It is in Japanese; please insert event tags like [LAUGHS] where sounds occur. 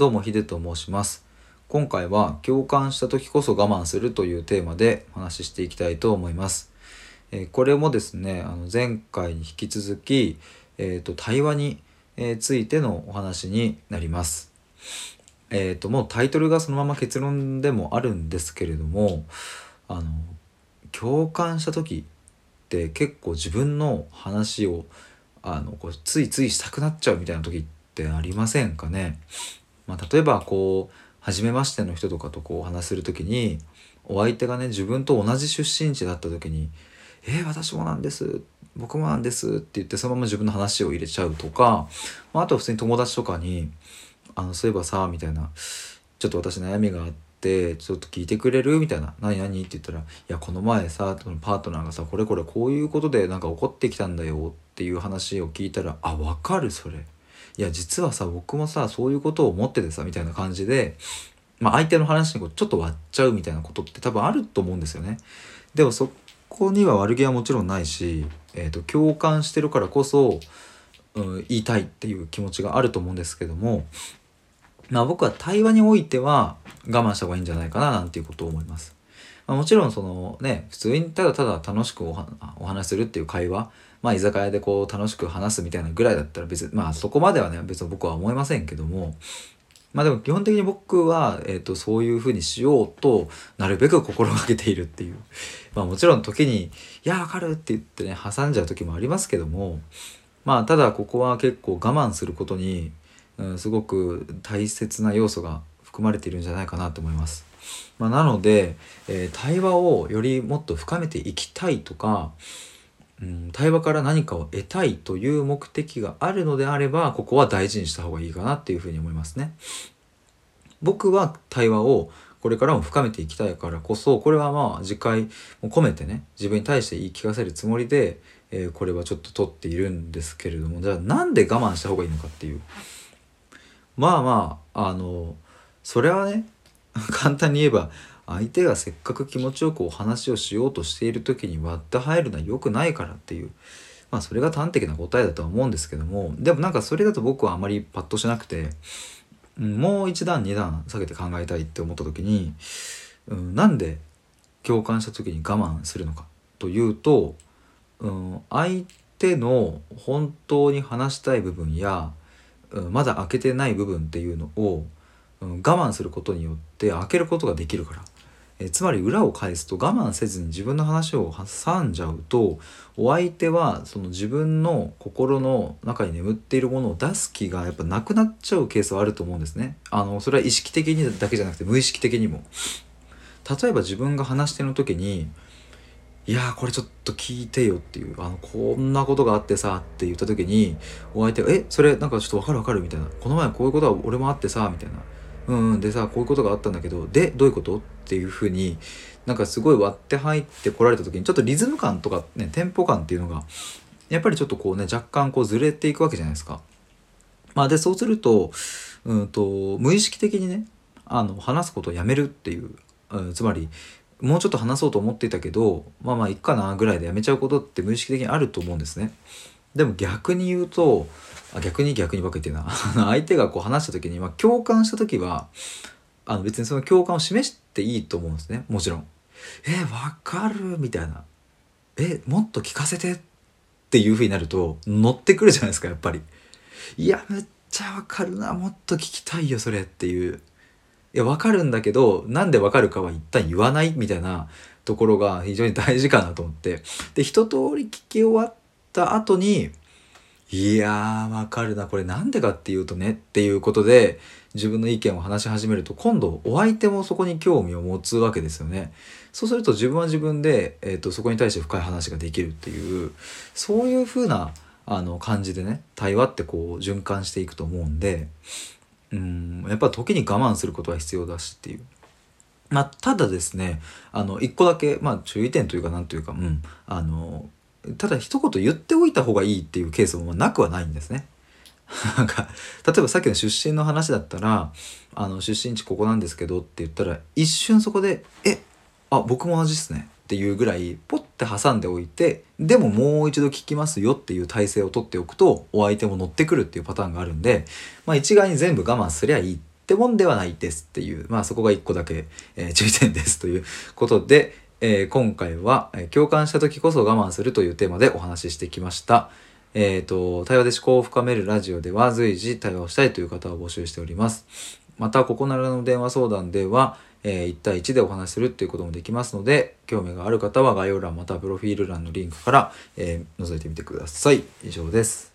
どうもヒデと申します。今回は共感した時こそ我慢するというテーマでお話ししていきたいと思います、えこれもですねあの前回に引き続き、えー、と対話に、えついてのお話になります。えー、ともうタイトルがそのまま結論でもあるんですけれどもあの共感した時って結構自分の話をあのこうついついしたくなっちゃうみたいな時ってありませんかね、まあ、例えばこう初めましての人とかとこうお話する時にお相手がね自分と同じ出身地だった時に「えー、私もなんです僕もなんです」って言ってそのまま自分の話を入れちゃうとか、まあ、あとは普通に友達とかに「あのそういえばさ」みたいな「ちょっと私悩みがあってちょっと聞いてくれる?」みたいな「何何?」って言ったら「いやこの前さパートナーがさこれこれこういうことでなんか怒ってきたんだよ」っていう話を聞いたら「あわかるそれ」いや実はさ僕もさそういうことを思っててさみたいな感じで、まあ、相手の話にこうちょっと割っちゃうみたいなことって多分あると思うんですよね。でもそこには悪気はもちろんないし、えー、と共感してるからこそ、うん、言いたいっていう気持ちがあると思うんですけども、まあ、僕は対話においては我慢した方がいいんじゃないかななんていうことを思います。まあ、もちろんそのね普通にただただ楽しくお話しするっていう会話まあ居酒屋でこう楽しく話すみたいなぐらいだったら別にまあそこまではね別に僕は思いませんけどもまあでも基本的に僕は、えー、とそういうふうにしようとなるべく心がけているっていうまあもちろん時に「いやわかる」って言ってね挟んじゃう時もありますけどもまあただここは結構我慢することに、うん、すごく大切な要素が含まれているんじゃないかなと思います。まあ、なので、えー対話をよりもっと深めていきたいとか、うん、対話から何かを得たいという目的があるのであればここは大事にした方がいいかなっていうふうに思いますね。僕は対話をこれからも深めていきたいからこそこれはまあ次回も込めてね自分に対して言い聞かせるつもりで、えーこれはちょっと取っているんですけれどもじゃあなんで我慢した方がいいのかっていうまあまああのそれはね [LAUGHS] 簡単に言えば相手がせっかく気持ちよくお話をしようとしている時に割って入るのは良くないからっていうまあそれが端的な答えだとは思うんですけどもでもなんかそれだと僕はあまりパッとしなくて、もう一段二段下げて考えたいって思った時に、うん、なんで共感した時に我慢するのかというと、うん、相手の本当に話したい部分や、うん、まだ開けてない部分っていうのをうん我慢することによって開けることができるから、えつまり裏を返すと我慢せずに自分の話を挟んじゃうとお相手はその自分の心の中に眠っているものを出す気がやっぱなくなっちゃうケースはあると思うんですね。あのそれは意識的にだけじゃなくて無意識的にも。例えば自分が話してる時に「いやこれちょっと聞いてよ」っていう「あのこんなことがあってさ」って言った時にお相手が「えそれなんかちょっとわかるわかる」みたいな「この前こういうことは俺もあってさ」みたいな「うんうんでさこういうこと？があったんだけどでどういうこと?」っていうふうになんかすごい割って入ってこられた時にちょっとリズム感とかねテンポ感っていうのがやっぱりちょっとこうね若干こうずれていくわけじゃないですか。まあ、でそうすると,、うん、と無意識的にねあの話すことをやめるっていう、うん、つまりもうちょっと話そうと思っていたけどまあまあいっかなぐらいでやめちゃうことって無意識的にあると思うんですね。でも逆に言うとあ逆に逆にばっか言ってな [LAUGHS] 相手がこう話した時に、まあ、共感した時はあの別にその共感を示していいと思うんですねもちろん。えわかる？みたいな。えもっと聞かせてっていう風になると乗ってくるじゃないですかやっぱり。いやめっちゃわかるなもっと聞きたいよそれっていう。いやわかるんだけどなんでわかるかは一旦言わないみたいなところが非常に大事かなと思ってで一通り聞き終わった後にいやーわかるなこれなんでかっていうとねっていうことで自分の意見を話し始めると今度お相手もそこに興味を持つわけですよね。そうすると自分は自分で、えー、とそこに対して深い話ができるっていうそういう風なあの感じでね対話ってこう循環していくと思うんでうんやっぱ時に我慢することは必要だしっていう。まあ、ただですねあの一個だけ、まあ、注意点というかなんというか、うん、あのただ一言言っておいた方がいいっていうケースもなくはないんですね。[LAUGHS] なんか例えばさっきの出身の話だったら「あの出身地ここなんですけど」って言ったら一瞬そこで「えあ僕も同じっすね」っていうぐらいポッて挟んでおいてでももう一度聞きますよっていう体制を取っておくとお相手も乗ってくるっていうパターンがあるんで、まあ、一概に全部我慢すりゃいいってもんではないですっていう、まあそこが一個だけ、えー注意点ですということで、えー今回は、えー共感した時こそ我慢するというテーマでお話ししてきました。えっ、と、対話で思考を深めるラジオでは随時対話をしたいという方を募集しております。また、ここならの電話相談では、え1対1でお話しするっていうこともできますので、興味がある方は概要欄またはプロフィール欄のリンクから、えー覗いてみてください。以上です。